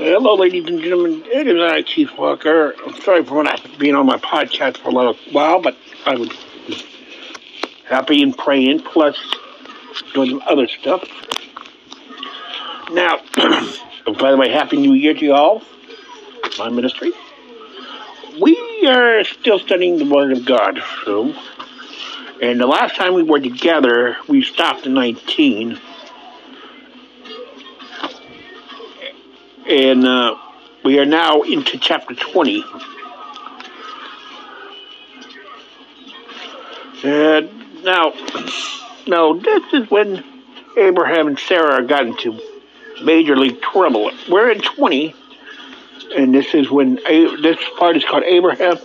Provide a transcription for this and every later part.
Hello, ladies and gentlemen. It is I, Chief Walker. I'm sorry for not being on my podcast for a little while, but I was happy and praying, plus doing some other stuff. Now, oh, by the way, Happy New Year to you all, my ministry. We are still studying the Word of God, so. And the last time we were together, we stopped in 19. And uh, we are now into chapter 20. And now, now this is when Abraham and Sarah got into major league trouble. We're in 20, and this is when this part is called Abraham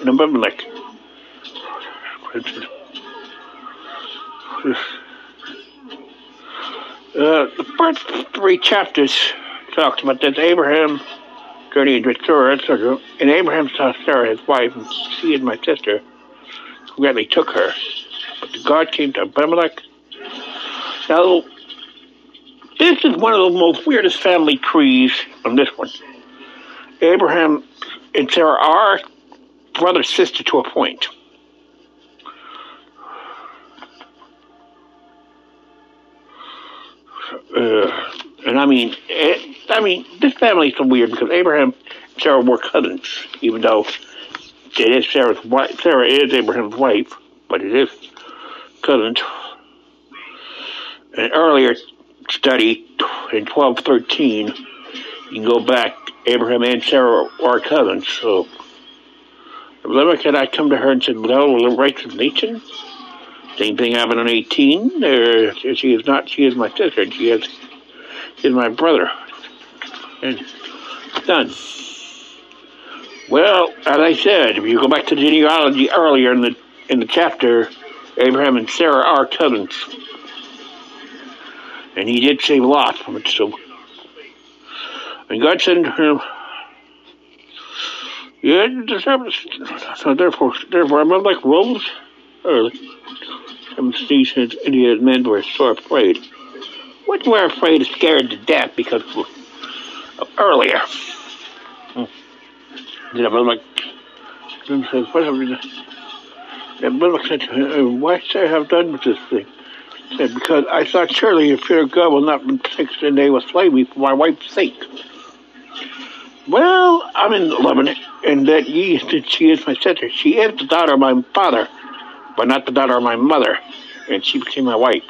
and Abimelech. Uh, the first three chapters talks about this Abraham journeyed with Sarah, and Abraham saw Sarah, his wife, and she is my sister, who gladly took her. But the God came to Abimelech. Now, this is one of the most weirdest family trees on this one. Abraham and Sarah are brother sister to a point. Mean, it, I mean, this family is so weird because Abraham and Sarah were cousins, even though it is Sarah's wife. Sarah is Abraham's wife, but it is cousins. An earlier study in 1213, you can go back. Abraham and Sarah are cousins, so. Abimelech come to her and said, Well, rights of nation? Same thing happened on 18. Uh, she is not, she is my sister, she is, she is my brother. And done. Well, as I said, if you go back to genealogy earlier in the in the chapter, Abraham and Sarah are cousins. And he did save a Lot from it, so and God said to him, Yeah, so therefore therefore I'm like wolves early. Seven seasons Indian men were so afraid. What were afraid of scared to death because of earlier. Hmm. Did Abimelech says, What have you done? Said Why should I have done with this thing? Said, Because I thought surely the fear of God will not take and they will slay me for my wife's sake. Well, I'm in Lebanon, and that ye she is my sister. She is the daughter of my father, but not the daughter of my mother, and she became my wife.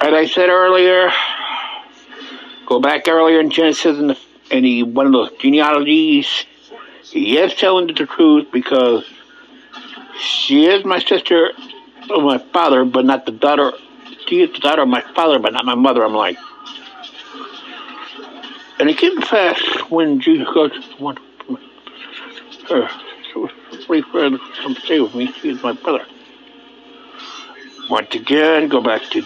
As I said earlier, Go back earlier in Genesis the, one of those genealogies. He is telling the truth because she is my sister of my father, but not the daughter. She is the daughter of my father, but not my mother. I'm like, and it came fast when Jesus goes, one, her, three friends come stay with me. She is my brother. Once again, go back to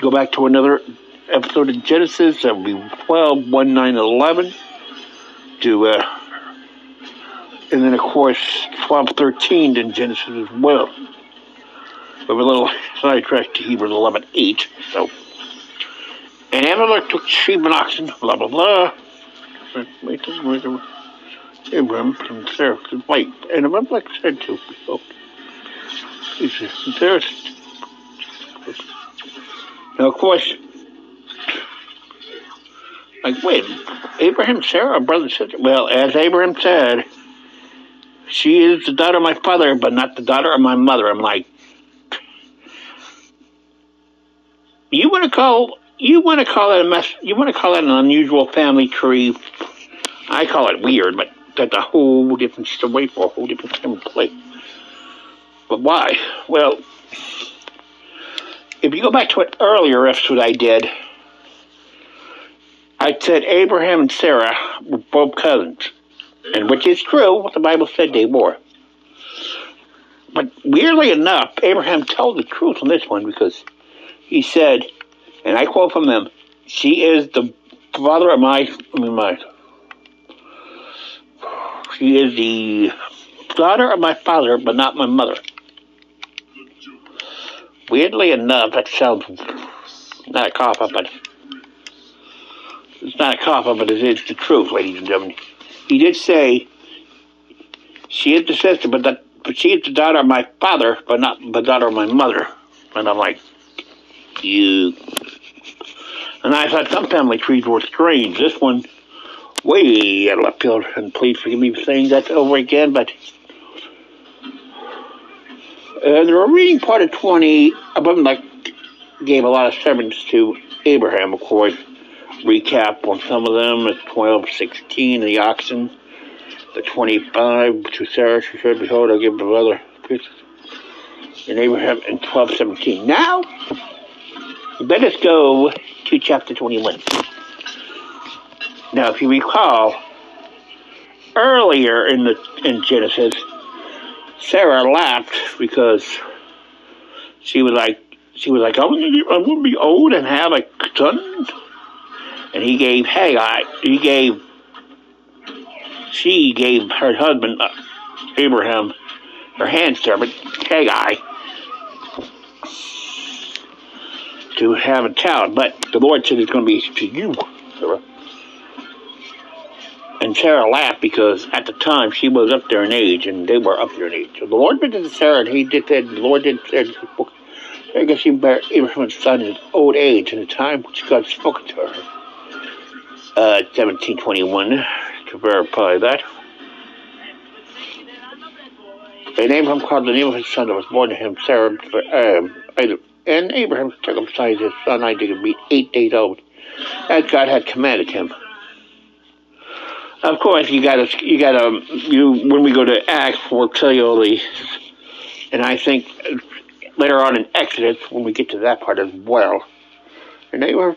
go back to another episode of Genesis. That would be 12, 1, 9, 11. To, uh, and then, of course, 12, 13 in Genesis as well. With a little sidetrack to Hebrews 11, 8. So, and Amalek took sheep and oxen, blah, blah, blah. Abraham and Sarah, his wife. And Amalek said to, oh, he said, there's, now, of course, like, wait, Abraham, Sarah, brother, sister? Well, as Abraham said, she is the daughter of my father, but not the daughter of my mother. I'm like, you want to call you want to call it a mess? You want to call it an unusual family tree? I call it weird, but that's a whole different story for a whole different template. But why? Well, if you go back to an earlier episode I did I said Abraham and Sarah were both cousins, and which is true. What the Bible said they were. But weirdly enough, Abraham told the truth on this one because he said, and I quote from them, "She is the father of my, I mean my, she is the daughter of my father, but not my mother." Weirdly enough, that sounds not a cop up, but it's not a cop out, but it is the truth, ladies and gentlemen. He did say she is the sister, but that but she is the daughter of my father, but not the daughter of my mother. And I'm like, you. And I thought some family trees were strange. This one, way out of left field. And please forgive me for saying that over again, but. Uh, the remaining part of 20, above like, gave a lot of sermons to Abraham, of course. Recap on some of them, the 12, 16, the oxen the 25 to Sarah, she said, Behold, I give my brother pieces. And Abraham in 1217. Now, let us go to chapter 21. Now, if you recall, earlier in the in Genesis, Sarah laughed because she was like, she was like, I'm to be old and have a son. And he gave Hagar, he gave she gave her husband, uh, Abraham, her hand servant, Hagar, to have a child. But the Lord said it's going to be to you, Sarah. And Sarah laughed because at the time she was up there in age and they were up there in age. So the Lord visited Sarah and he did said, the Lord did say, I guess she bare Abraham's son in old age in the time which God spoke to her. Uh, 1721 to verify that. And Abraham called the name of his son that was born to him, Sarah, um, and Abraham circumcised his son Isaac and be eight days old, as God had commanded him. Of course, you gotta, you gotta, you, when we go to Acts, we'll tell you all the, and I think later on in Exodus, when we get to that part as well, and they were,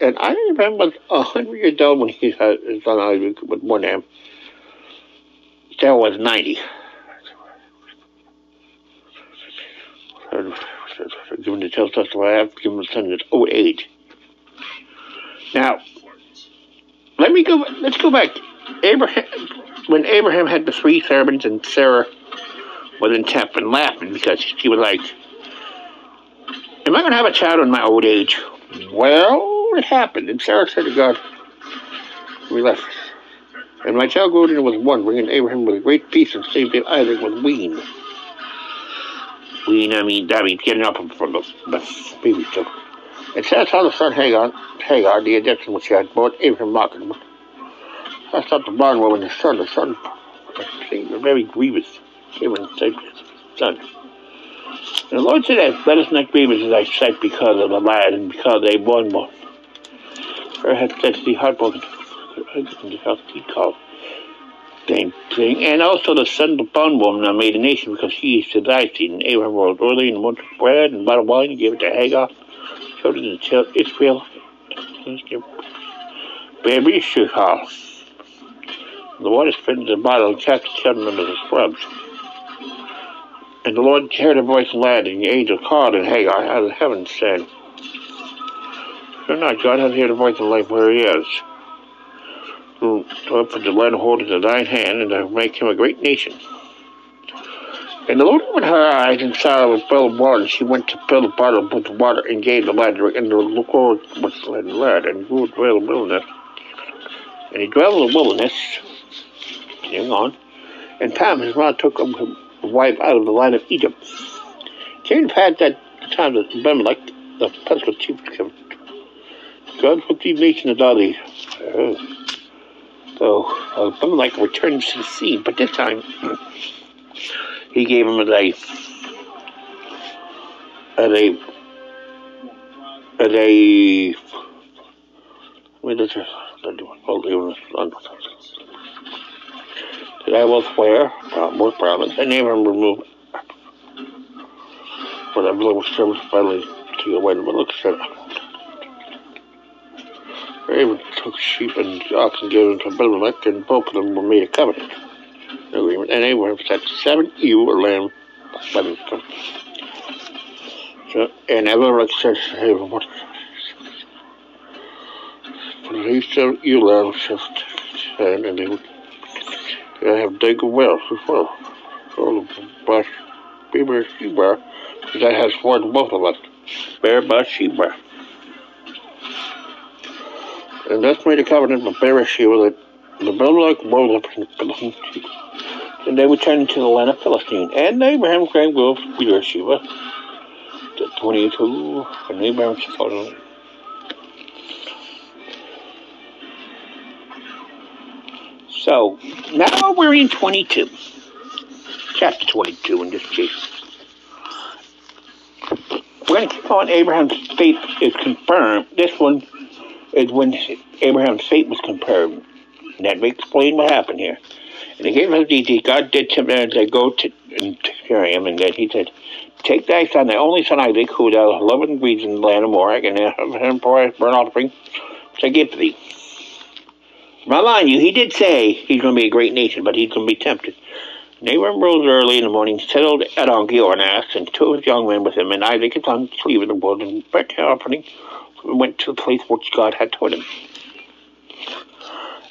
and I remember a hundred years old when he had his son Isaac with one name. Sarah was ninety. Given the tell us why I've given the son at. Now, let me go. Let's go back. Abraham, when Abraham had the three servants and Sarah was in temp and laughing because she was like, "Am I going to have a child in my old age?" Well, it happened. And Sarah said to God, We left. And my child grew Gordon was one, bringing Abraham with a great peace and saved Isaac with wean. Wean, I mean, that means getting up from the, the baby stuff. And Sarah saw the son Hagar, Hagar, the Egyptian which had brought Abraham mocking. I thought the bondwoman, the son, the son, seemed very grievous. Said, son. And the Lord said, Let us not grieve as I said because of the lad and because they born more. Her had said to be heartbroken. The house he called. Same thing. And also the son of the bondwoman I made a nation because she used to die seed. And Abraham rose early and went to bread and bottle wine and gave it to Hagar. It to Israel. Baby Shukal. The water in the bottle and the children into the scrubs. And the Lord heard a voice land, and the angel called, and Hagar out of heaven said, Fear not, God hath heard a voice in life where he is. Who put the land hold into thine hand, and to make him a great nation. And the Lord opened her eyes and saw a well of water. She went to fill the bottle with water and gave the lad, drink. and the Lord was the lad, and grew in the wilderness. And he dwelled in the wilderness, hang on, and his mother took him wipe out of the line of Egypt. Cain had that time that Abimelech, the principal chief, God put these nations out of the. Uh, so Abimelech returned to the sea, but this time he gave him a as a as a wait, that's a that I will swear, uh, most promise, and name him remove whatever little service finally to the but look at it. Aaron took sheep and oxen and gave them to Abimelech, and both of them were made a covenant agreement. And Abraham set seven ewe lamb by them. So, and Abimelech said to Abraham, what? For these seven ewe lambs, and they I have taken well as well. All of Bash Beaver Sheba, that has formed both of us. Bear Bathsheba. And that's made a covenant with Beersheba that the Abimelech rose up and they returned to the land of Philistine. And Abraham came with Beersheba to 22, and Abraham supported So, now we're in 22. Chapter 22 in this case. To keep on Abraham's faith is confirmed. This one is when Abraham's faith was confirmed. That may explain what happened here. And he gave him the God did to him they go to and carry him, and then he said, Take thy son, thy only son Isaac, who thou lovest and breeds in the land of Moriah, and have him for a burnt offering, I give to thee. Now, mind you, he did say he's going to be a great nation, but he's going to be tempted. And Abram rose early in the morning, settled at on Giornas, and two of his young men with him, and Isaac his son, sleep in the wood, and burnt the offering, went to the place which God had told him.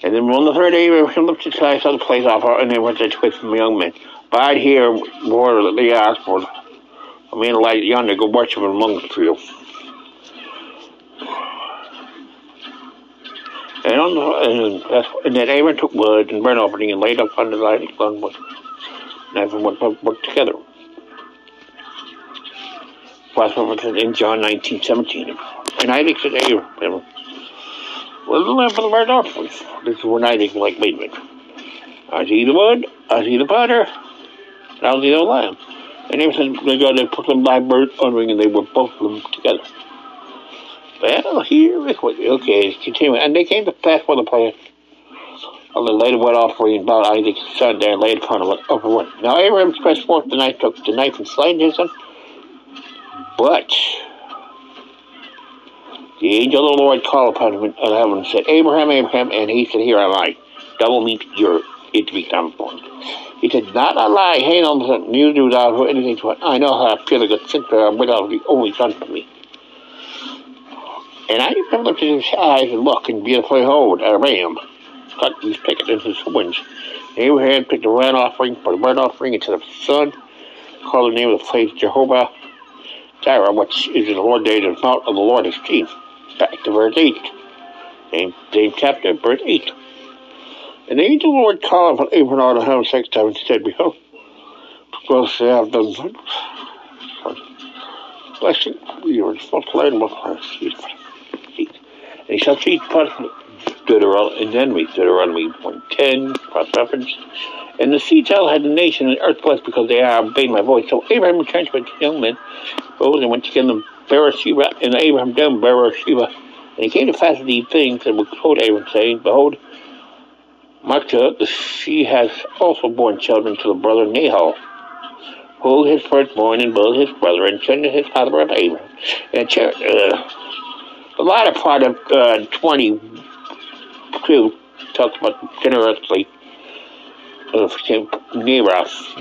And then on the third day, Abraham looked eyes saw the place off, and they went to with the young men. Bide here more they asked for a man like yonder, go worship among the And, on the, and, and then Aaron took wood and burnt offering and laid upon the light on wood. And everyone worked together. That's what in John 19, 17. And Isaac said Abraham, Well, the lamp for the burnt offering. This is when Isaac like, wait a minute. I see the wood, I see the potter, and I see the lamb. And Abraham said, they got to put them live burnt offering, and they were both of them together. Well, here is what, okay, continue. And they came to pass for the place of the laid wood offering about Isaac's son there and laid upon him over one. Now Abraham stretched forth the knife, took the knife and slain his son. But the angel of the Lord called upon him in heaven and said, Abraham, Abraham, and he said, Here am I. Double meet your it to be born. He said, Not a lie, hey, no, neither do thou anything to it. I know how I feel like a sinner I'm without the only son for me. And I remember his eyes and looked, and behold, a ram cut his picket in his horns. Abraham picked a burnt offering for the burnt offering into the sun, called the name of the place Jehovah Jireh, which is the Lord day, the mount of the Lord is seen. Back to verse 8. Same, same chapter, verse 8. And the angel of the Lord called upon Abraham of the six times and said, Behold, because they have done blessing, we are supposed to learn what and he shall treat Deuteronomy, and then read Deuteronomy 1.10, cross reference. And the sea shall had the nation and earth blessed because they are obeyed my voice. So Abraham returned to his young men, rose and went to get them Beersheba, and Abraham down Beersheba. And he came to pass these things and would quote Abraham, saying, Behold, Milcah, she has also borne children to the brother Nahor, who his firstborn and both his brother, and children his father of Abraham. And uh, the latter part of uh, 22 talks about generously of Neros.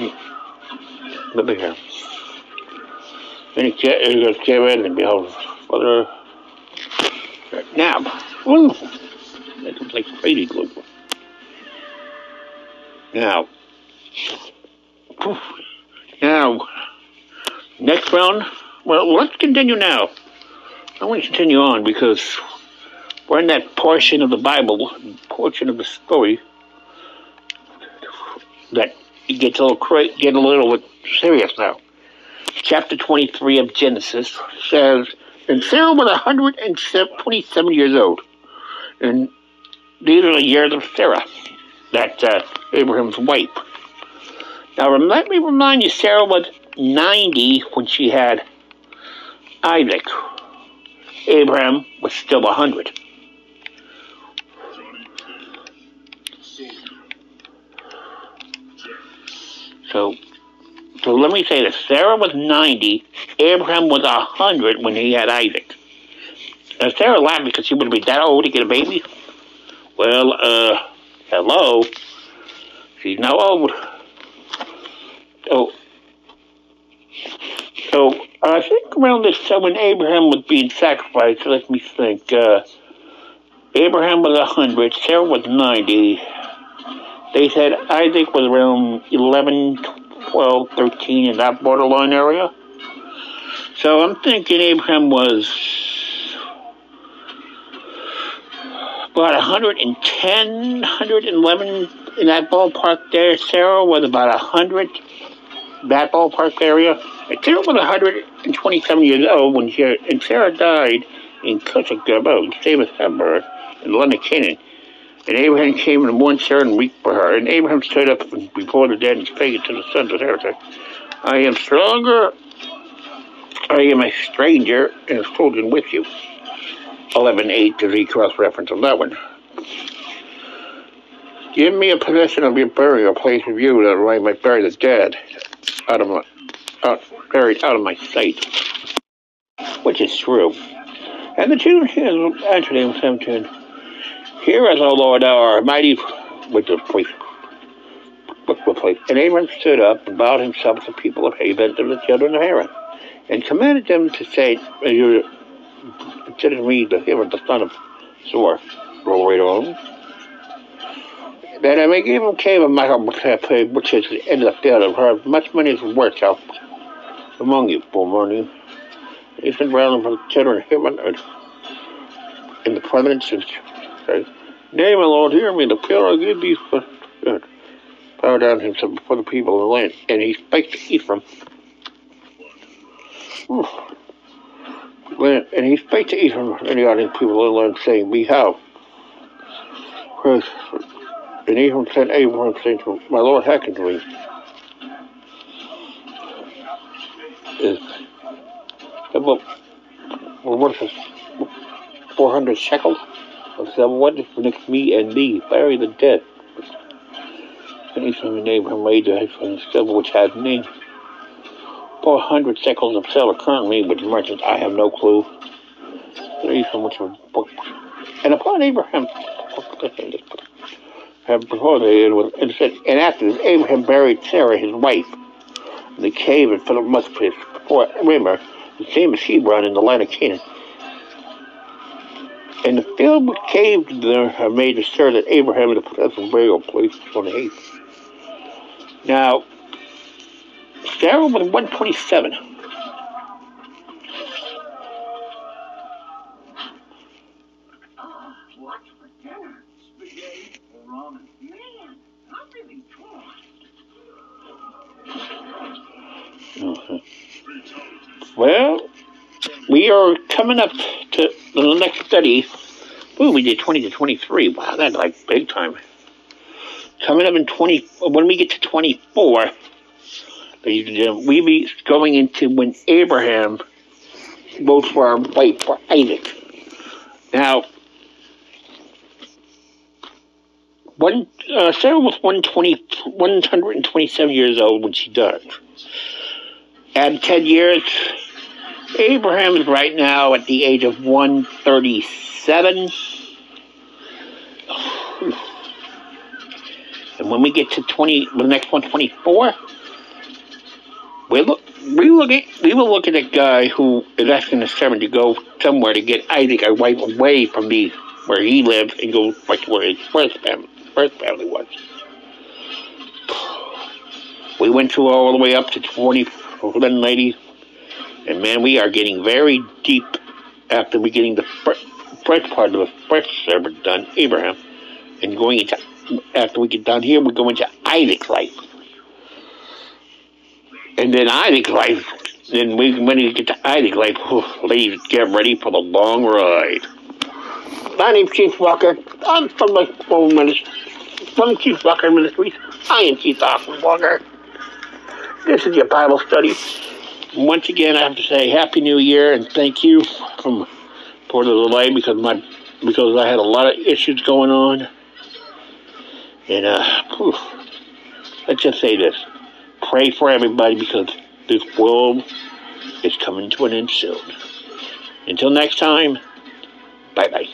Let me hear. Then he goes, in and behold, Father. Now, wonderful. That looks like crazy glue. Now, now, next round. Well, let's continue now. I want to continue on because we're in that portion of the Bible, portion of the story that gets a little cra- get a little serious now. Chapter 23 of Genesis says, And Sarah was 127 years old. And these are the years of Sarah, that uh, Abraham's wife. Now, let me remind you, Sarah was 90 when she had Isaac. Abraham was still 100. So, so let me say this. Sarah was 90. Abraham was 100 when he had Isaac. Now, Sarah laughed because she wouldn't be that old to get a baby. Well, uh, hello. She's now old. So, so I think around this time when Abraham was being sacrificed, let me think. Uh, Abraham was 100, Sarah was 90. They said Isaac was around 11, 12, 13 in that borderline area. So I'm thinking Abraham was about 110, 111 in that ballpark there. Sarah was about 100, that ballpark area. And Sarah was 127 years old when she, and Sarah died in Kutzikabo, same as Heber, in London, Canaan. And Abraham came and mourned Sarah and wept for her. And Abraham stood up before the dead and spake to the sons of Sarah, I am stronger, I am a stranger and a sojourn with you. 11.8 to the cross-reference on that one. Give me a possession of your burial place of you that I might bury the dead out of my, out, buried out of my sight. Which is true. And the children answered him, 17, Hear us, O Lord, art mighty with the place. And Abram stood up and bowed himself to the people of Haven to the children of Haran, and commanded them to say, "You consider me the him the son of Zor, roll right on. That I may give him cave of my which is of the field of her, much money is worth out among you, for money. Around for the children heaven and in the prominence of okay. Nay, my Lord, hear me, the pillar give thee for good. Bow down himself before the people of the land, and he spake to Ephron. Ooh and he spake to Ephron and the audience people of the land, saying, Be how? And Ephron sent Abraham, saying to my Lord, me. Is about, this? 400 shekels of silver. What is next me and thee? Bury the dead. And Ephron and Abraham laid the silver which had name. 400 shekels of silver currently, but the merchants, I have no clue. From which and upon Abraham, before they, and said, and after Abraham buried Sarah, his wife, in the cave in Philip Muspris, before, remember, the same as Hebron in the land of Canaan. And the field with caves there have made to sure that Abraham is a possessive burial place on the eighth. Now, Sarah was 127. Well, we are coming up to the next study. Ooh, we did 20 to 23. Wow, that's like big time. Coming up in 20, when we get to 24, we be going into when Abraham votes for our wife for Isaac. Now, uh, Sarah was 120, 127 years old when she died. Add 10 years, Abraham is right now at the age of 137. And when we get to 20, the next one, 24, we look, we look at, we will look at a guy who is asking the servant to go somewhere to get Isaac wife away from the where he lived and go back to where his first family, first family was. We went through all the way up to 20 then ladies, and man, we are getting very deep after we getting the first part of the first servant done, Abraham, and going into after we get down here, we go into Isaac's life. And then Isaac life, then we, when you get to Isaac life, please get ready for the long ride. My name's Chief Walker. I'm from the Home Ministry, from Chief Walker Ministries. I am Chief Walker. This is your Bible study. Once again, I have to say Happy New Year and thank you from for the delay because my because I had a lot of issues going on. And uh, whew, let's just say this pray for everybody because this world is coming to an end soon. Until next time, bye bye.